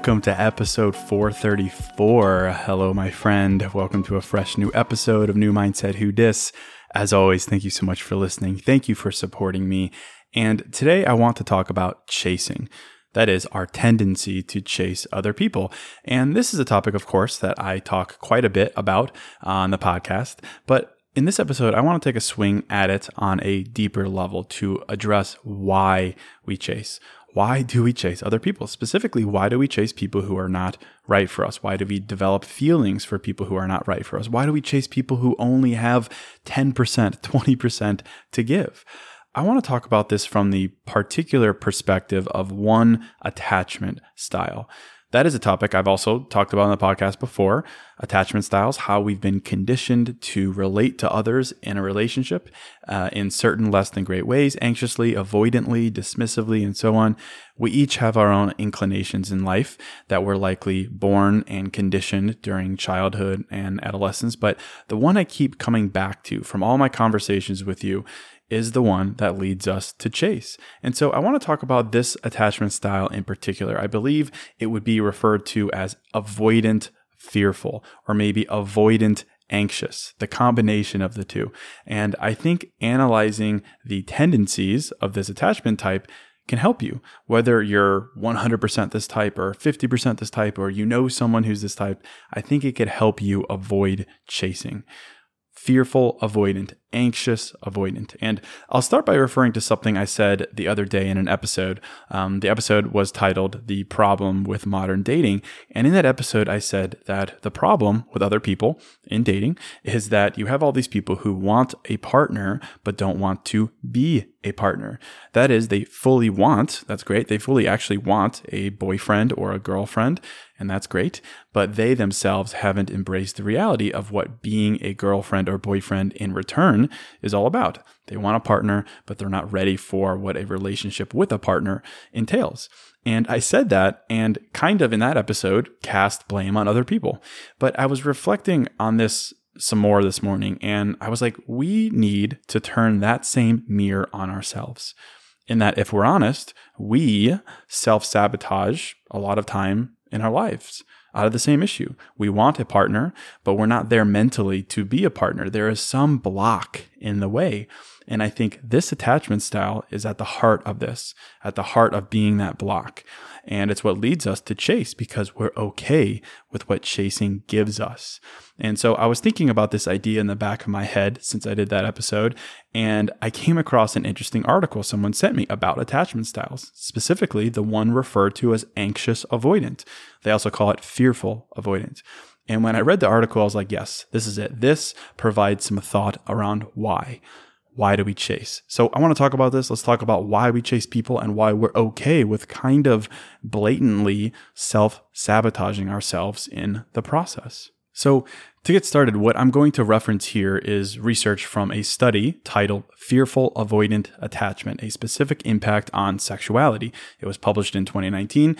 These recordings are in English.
Welcome to episode 434. Hello, my friend. Welcome to a fresh new episode of New Mindset Who Dis. As always, thank you so much for listening. Thank you for supporting me. And today I want to talk about chasing. That is our tendency to chase other people. And this is a topic, of course, that I talk quite a bit about on the podcast. But in this episode, I want to take a swing at it on a deeper level to address why we chase. Why do we chase other people? Specifically, why do we chase people who are not right for us? Why do we develop feelings for people who are not right for us? Why do we chase people who only have 10%, 20% to give? I want to talk about this from the particular perspective of one attachment style. That is a topic I've also talked about on the podcast before attachment styles, how we've been conditioned to relate to others in a relationship uh, in certain less than great ways, anxiously, avoidantly, dismissively, and so on. We each have our own inclinations in life that were likely born and conditioned during childhood and adolescence. But the one I keep coming back to from all my conversations with you is the one that leads us to chase. And so I want to talk about this attachment style in particular. I believe it would be referred to as avoidant fearful or maybe avoidant anxious, the combination of the two. And I think analyzing the tendencies of this attachment type can help you, whether you're 100% this type or 50% this type, or you know someone who's this type. I think it could help you avoid chasing fearful avoidant, anxious avoidant. And I'll start by referring to something I said the other day in an episode. Um, the episode was titled The Problem with Modern Dating. And in that episode, I said that the problem with other people in dating is that you have all these people who want a partner but don't want to be a partner. That is, they fully want, that's great, they fully actually want a boyfriend or a girlfriend and that's great. But they themselves haven't embraced the reality of what being a girlfriend or boyfriend in return is all about. They want a partner, but they're not ready for what a relationship with a partner entails. And I said that and kind of in that episode cast blame on other people. But I was reflecting on this some more this morning and I was like, we need to turn that same mirror on ourselves in that if we're honest, we self sabotage a lot of time in our lives out of the same issue. We want a partner, but we're not there mentally to be a partner. There is some block in the way. And I think this attachment style is at the heart of this, at the heart of being that block. And it's what leads us to chase because we're okay with what chasing gives us. And so I was thinking about this idea in the back of my head since I did that episode. And I came across an interesting article someone sent me about attachment styles, specifically the one referred to as anxious avoidant. They also call it fearful avoidant. And when I read the article, I was like, yes, this is it. This provides some thought around why. Why do we chase? So I want to talk about this. Let's talk about why we chase people and why we're okay with kind of blatantly self sabotaging ourselves in the process. So, to get started, what I'm going to reference here is research from a study titled Fearful Avoidant Attachment, a specific impact on sexuality. It was published in 2019.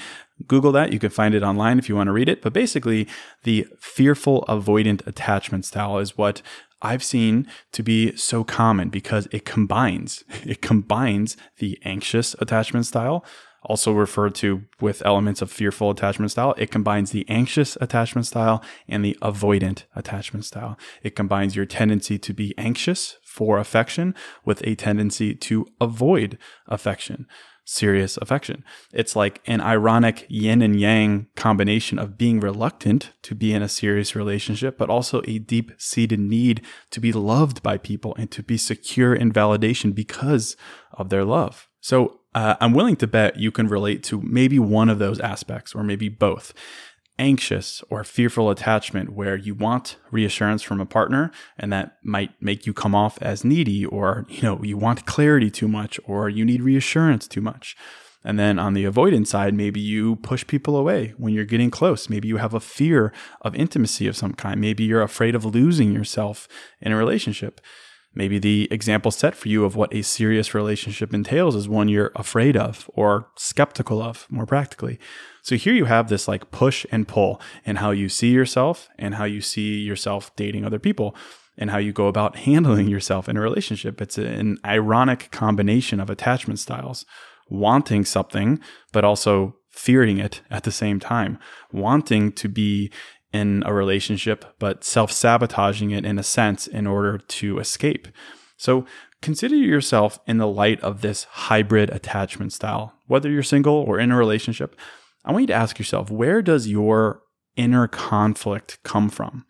Google that. You can find it online if you want to read it. But basically, the fearful avoidant attachment style is what I've seen to be so common because it combines, it combines the anxious attachment style also referred to with elements of fearful attachment style. It combines the anxious attachment style and the avoidant attachment style. It combines your tendency to be anxious for affection with a tendency to avoid affection, serious affection. It's like an ironic yin and yang combination of being reluctant to be in a serious relationship, but also a deep seated need to be loved by people and to be secure in validation because of their love. So uh, I'm willing to bet you can relate to maybe one of those aspects or maybe both. Anxious or fearful attachment, where you want reassurance from a partner, and that might make you come off as needy, or you know you want clarity too much, or you need reassurance too much. And then on the avoidance side, maybe you push people away when you're getting close. Maybe you have a fear of intimacy of some kind. Maybe you're afraid of losing yourself in a relationship. Maybe the example set for you of what a serious relationship entails is one you're afraid of or skeptical of, more practically. So here you have this like push and pull and how you see yourself and how you see yourself dating other people and how you go about handling yourself in a relationship. It's an ironic combination of attachment styles, wanting something, but also fearing it at the same time, wanting to be in a relationship, but self sabotaging it in a sense in order to escape. So consider yourself in the light of this hybrid attachment style. Whether you're single or in a relationship, I want you to ask yourself where does your inner conflict come from?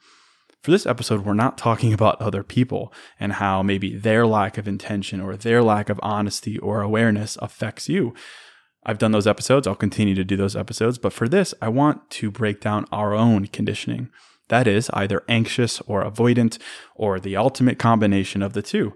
For this episode, we're not talking about other people and how maybe their lack of intention or their lack of honesty or awareness affects you. I've done those episodes. I'll continue to do those episodes. But for this, I want to break down our own conditioning. That is either anxious or avoidant or the ultimate combination of the two.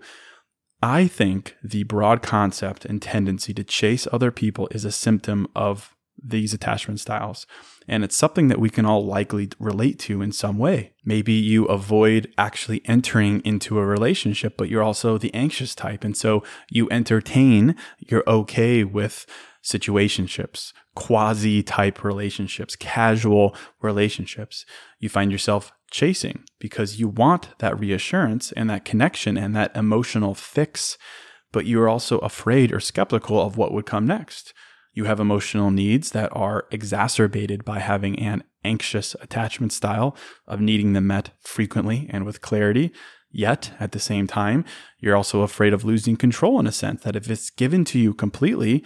I think the broad concept and tendency to chase other people is a symptom of these attachment styles. And it's something that we can all likely relate to in some way. Maybe you avoid actually entering into a relationship, but you're also the anxious type. And so you entertain, you're okay with situationships, quasi type relationships, casual relationships. You find yourself chasing because you want that reassurance and that connection and that emotional fix, but you're also afraid or skeptical of what would come next. You have emotional needs that are exacerbated by having an anxious attachment style of needing them met frequently and with clarity. Yet, at the same time, you're also afraid of losing control in a sense that if it's given to you completely,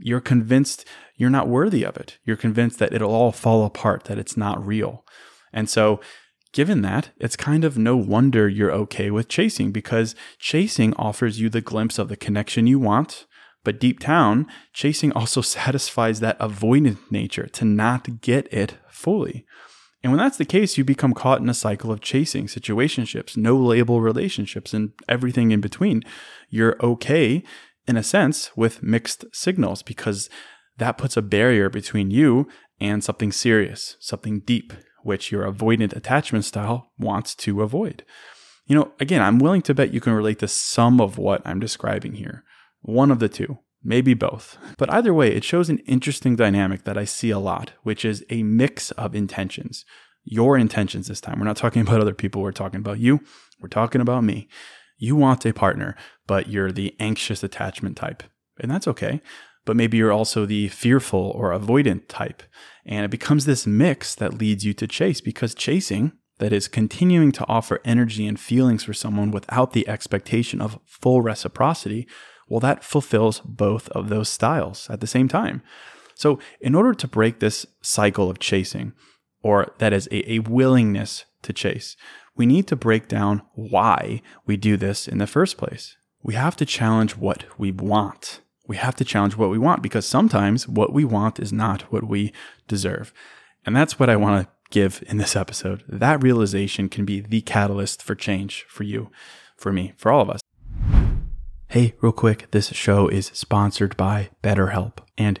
you're convinced you're not worthy of it. You're convinced that it'll all fall apart, that it's not real. And so, given that, it's kind of no wonder you're okay with chasing because chasing offers you the glimpse of the connection you want. But deep down, chasing also satisfies that avoidant nature to not get it fully. And when that's the case, you become caught in a cycle of chasing situationships, no label relationships, and everything in between. You're okay in a sense, with mixed signals because that puts a barrier between you and something serious, something deep, which your avoidant attachment style wants to avoid. You know, again, I'm willing to bet you can relate to some of what I'm describing here. One of the two, maybe both. But either way, it shows an interesting dynamic that I see a lot, which is a mix of intentions. Your intentions this time. We're not talking about other people, we're talking about you, we're talking about me. You want a partner, but you're the anxious attachment type. And that's okay. But maybe you're also the fearful or avoidant type. And it becomes this mix that leads you to chase because chasing, that is continuing to offer energy and feelings for someone without the expectation of full reciprocity, well, that fulfills both of those styles at the same time. So, in order to break this cycle of chasing, or that is a, a willingness to chase, we need to break down why we do this in the first place. We have to challenge what we want. We have to challenge what we want because sometimes what we want is not what we deserve. And that's what I want to give in this episode. That realization can be the catalyst for change for you, for me, for all of us. Hey, real quick, this show is sponsored by BetterHelp. And,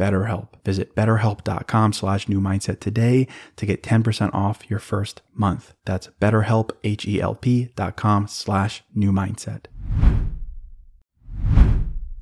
BetterHelp. Visit betterhelp.com slash new mindset today to get 10% off your first month. That's betterhelp, H-E-L-P dot com slash new mindset.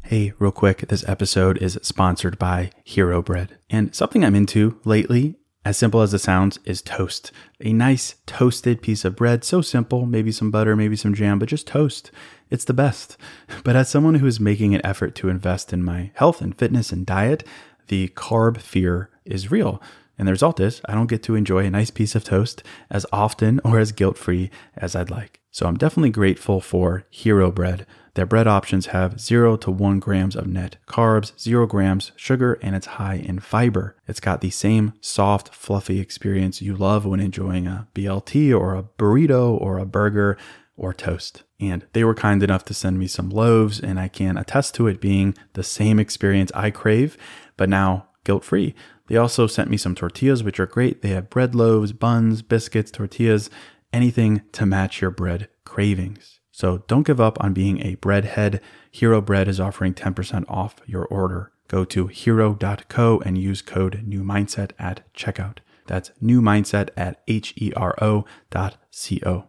Hey, real quick, this episode is sponsored by Hero Bread. And something I'm into lately, as simple as it sounds, is toast. A nice toasted piece of bread, so simple, maybe some butter, maybe some jam, but just toast. It's the best. But as someone who is making an effort to invest in my health and fitness and diet, the carb fear is real. And the result is, I don't get to enjoy a nice piece of toast as often or as guilt free as I'd like. So I'm definitely grateful for Hero Bread. Their bread options have 0 to 1 grams of net carbs, 0 grams sugar, and it's high in fiber. It's got the same soft, fluffy experience you love when enjoying a BLT or a burrito or a burger or toast. And they were kind enough to send me some loaves, and I can attest to it being the same experience I crave but now guilt free. They also sent me some tortillas, which are great. They have bread loaves, buns, biscuits, tortillas, anything to match your bread cravings. So don't give up on being a breadhead. Hero Bread is offering 10% off your order. Go to hero.co and use code new mindset at checkout. That's new mindset at H E R O dot C O.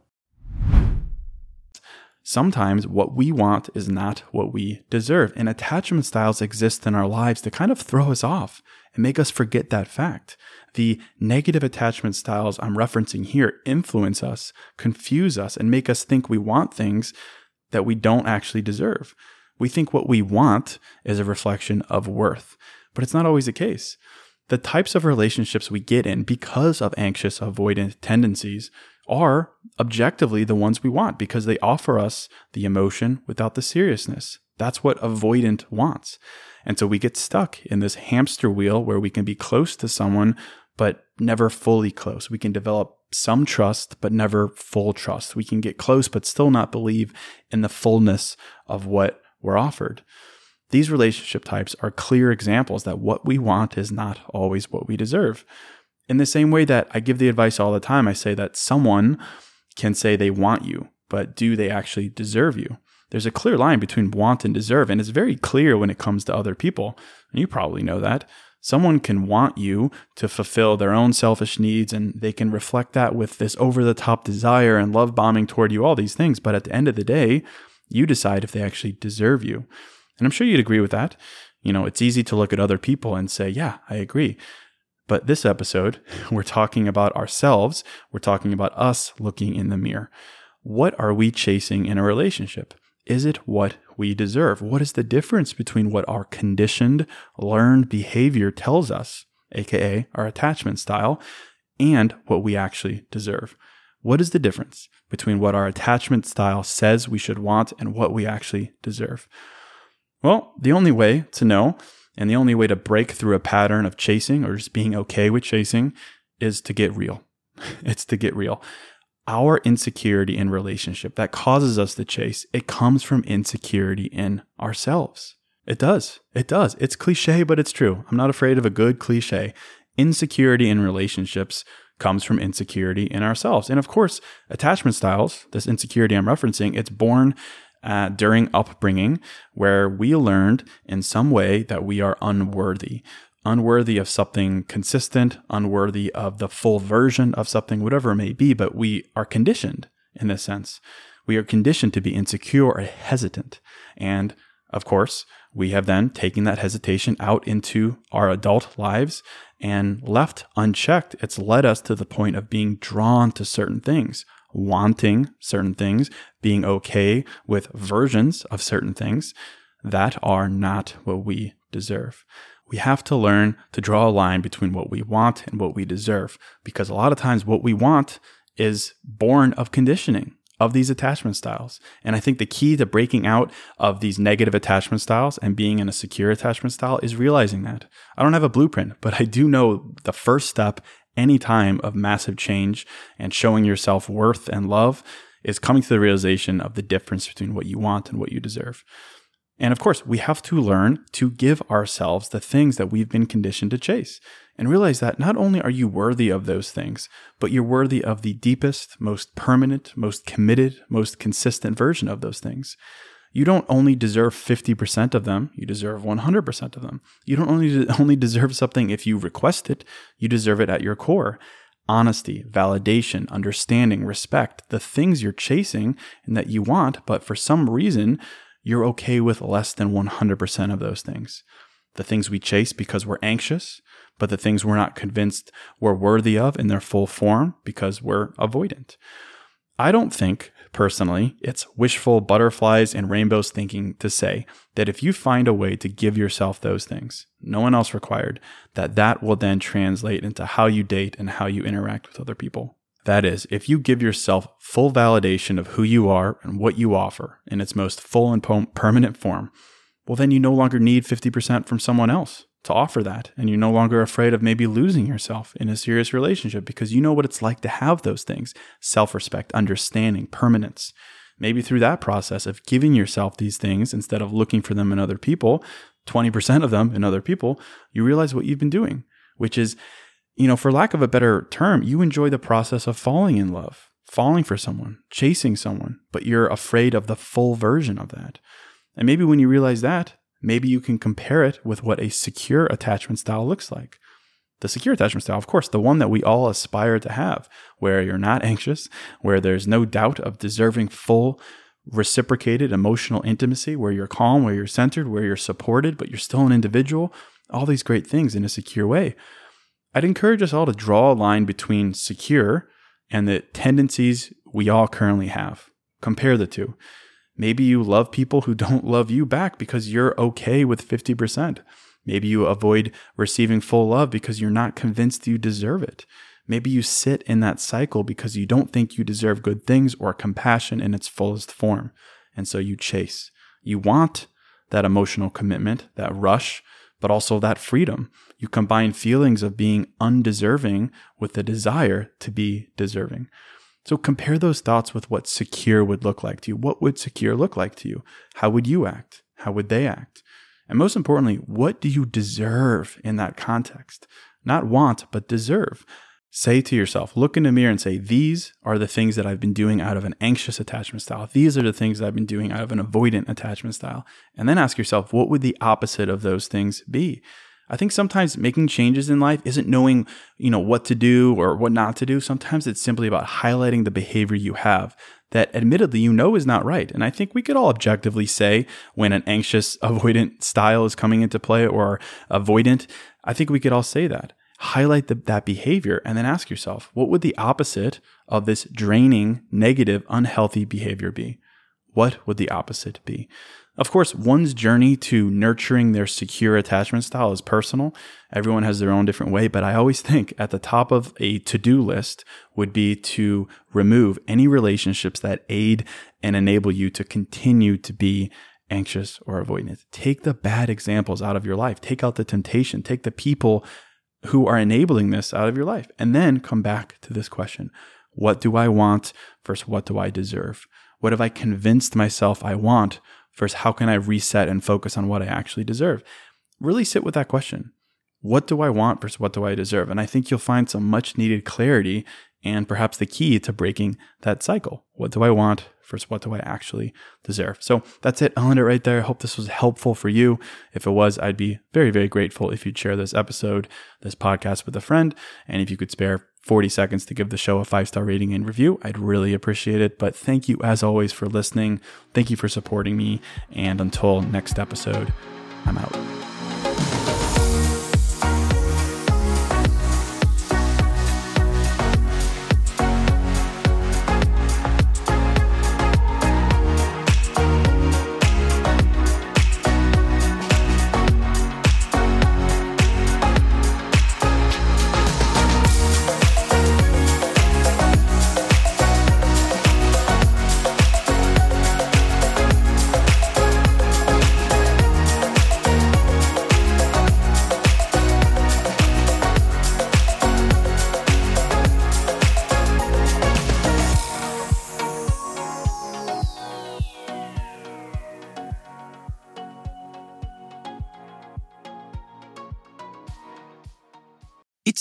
Sometimes what we want is not what we deserve, and attachment styles exist in our lives to kind of throw us off and make us forget that fact. The negative attachment styles I'm referencing here influence us, confuse us, and make us think we want things that we don't actually deserve. We think what we want is a reflection of worth, but it's not always the case. The types of relationships we get in because of anxious avoidant tendencies are objectively the ones we want because they offer us the emotion without the seriousness. That's what avoidant wants. And so we get stuck in this hamster wheel where we can be close to someone, but never fully close. We can develop some trust, but never full trust. We can get close, but still not believe in the fullness of what we're offered. These relationship types are clear examples that what we want is not always what we deserve. In the same way that I give the advice all the time, I say that someone can say they want you, but do they actually deserve you? There's a clear line between want and deserve, and it's very clear when it comes to other people. And you probably know that. Someone can want you to fulfill their own selfish needs, and they can reflect that with this over the top desire and love bombing toward you, all these things. But at the end of the day, you decide if they actually deserve you. And I'm sure you'd agree with that. You know, it's easy to look at other people and say, yeah, I agree. But this episode, we're talking about ourselves. We're talking about us looking in the mirror. What are we chasing in a relationship? Is it what we deserve? What is the difference between what our conditioned, learned behavior tells us, aka our attachment style, and what we actually deserve? What is the difference between what our attachment style says we should want and what we actually deserve? Well, the only way to know and the only way to break through a pattern of chasing or just being okay with chasing is to get real. it's to get real. Our insecurity in relationship that causes us to chase, it comes from insecurity in ourselves. It does. It does. It's cliche, but it's true. I'm not afraid of a good cliche. Insecurity in relationships comes from insecurity in ourselves. And of course, attachment styles, this insecurity I'm referencing, it's born uh, during upbringing where we learned in some way that we are unworthy, unworthy of something consistent, unworthy of the full version of something, whatever it may be, but we are conditioned in this sense. We are conditioned to be insecure or hesitant. And of course, we have then taken that hesitation out into our adult lives and left unchecked. It's led us to the point of being drawn to certain things, wanting certain things, being okay with versions of certain things that are not what we deserve. We have to learn to draw a line between what we want and what we deserve because a lot of times what we want is born of conditioning of these attachment styles. And I think the key to breaking out of these negative attachment styles and being in a secure attachment style is realizing that. I don't have a blueprint, but I do know the first step any time of massive change and showing yourself worth and love is coming to the realization of the difference between what you want and what you deserve. And of course, we have to learn to give ourselves the things that we've been conditioned to chase and realize that not only are you worthy of those things, but you're worthy of the deepest, most permanent, most committed, most consistent version of those things. You don't only deserve 50% of them, you deserve 100% of them. You don't only, only deserve something if you request it, you deserve it at your core. Honesty, validation, understanding, respect, the things you're chasing and that you want, but for some reason, you're okay with less than 100% of those things. The things we chase because we're anxious, but the things we're not convinced we're worthy of in their full form because we're avoidant. I don't think, personally, it's wishful butterflies and rainbows thinking to say that if you find a way to give yourself those things, no one else required, that that will then translate into how you date and how you interact with other people. That is, if you give yourself full validation of who you are and what you offer in its most full and permanent form, well, then you no longer need 50% from someone else to offer that. And you're no longer afraid of maybe losing yourself in a serious relationship because you know what it's like to have those things self respect, understanding, permanence. Maybe through that process of giving yourself these things instead of looking for them in other people, 20% of them in other people, you realize what you've been doing, which is you know, for lack of a better term, you enjoy the process of falling in love, falling for someone, chasing someone, but you're afraid of the full version of that. And maybe when you realize that, maybe you can compare it with what a secure attachment style looks like. The secure attachment style, of course, the one that we all aspire to have, where you're not anxious, where there's no doubt of deserving full reciprocated emotional intimacy, where you're calm, where you're centered, where you're supported, but you're still an individual, all these great things in a secure way. I'd encourage us all to draw a line between secure and the tendencies we all currently have. Compare the two. Maybe you love people who don't love you back because you're okay with 50%. Maybe you avoid receiving full love because you're not convinced you deserve it. Maybe you sit in that cycle because you don't think you deserve good things or compassion in its fullest form. And so you chase. You want that emotional commitment, that rush, but also that freedom. You combine feelings of being undeserving with the desire to be deserving. So compare those thoughts with what secure would look like to you. What would secure look like to you? How would you act? How would they act? And most importantly, what do you deserve in that context? Not want, but deserve. Say to yourself, look in the mirror and say, These are the things that I've been doing out of an anxious attachment style. These are the things that I've been doing out of an avoidant attachment style. And then ask yourself, what would the opposite of those things be? I think sometimes making changes in life isn't knowing, you know, what to do or what not to do. Sometimes it's simply about highlighting the behavior you have that admittedly you know is not right. And I think we could all objectively say when an anxious avoidant style is coming into play or avoidant, I think we could all say that highlight the, that behavior and then ask yourself, what would the opposite of this draining, negative, unhealthy behavior be? What would the opposite be? Of course, one's journey to nurturing their secure attachment style is personal. Everyone has their own different way, but I always think at the top of a to do list would be to remove any relationships that aid and enable you to continue to be anxious or avoidant. Take the bad examples out of your life. Take out the temptation. Take the people who are enabling this out of your life. And then come back to this question What do I want versus what do I deserve? What have I convinced myself I want versus how can I reset and focus on what I actually deserve? Really sit with that question. What do I want versus what do I deserve? And I think you'll find some much needed clarity and perhaps the key to breaking that cycle. What do I want versus what do I actually deserve? So that's it. I'll end it right there. I hope this was helpful for you. If it was, I'd be very, very grateful if you'd share this episode, this podcast with a friend. And if you could spare 40 seconds to give the show a five star rating and review. I'd really appreciate it. But thank you, as always, for listening. Thank you for supporting me. And until next episode, I'm out.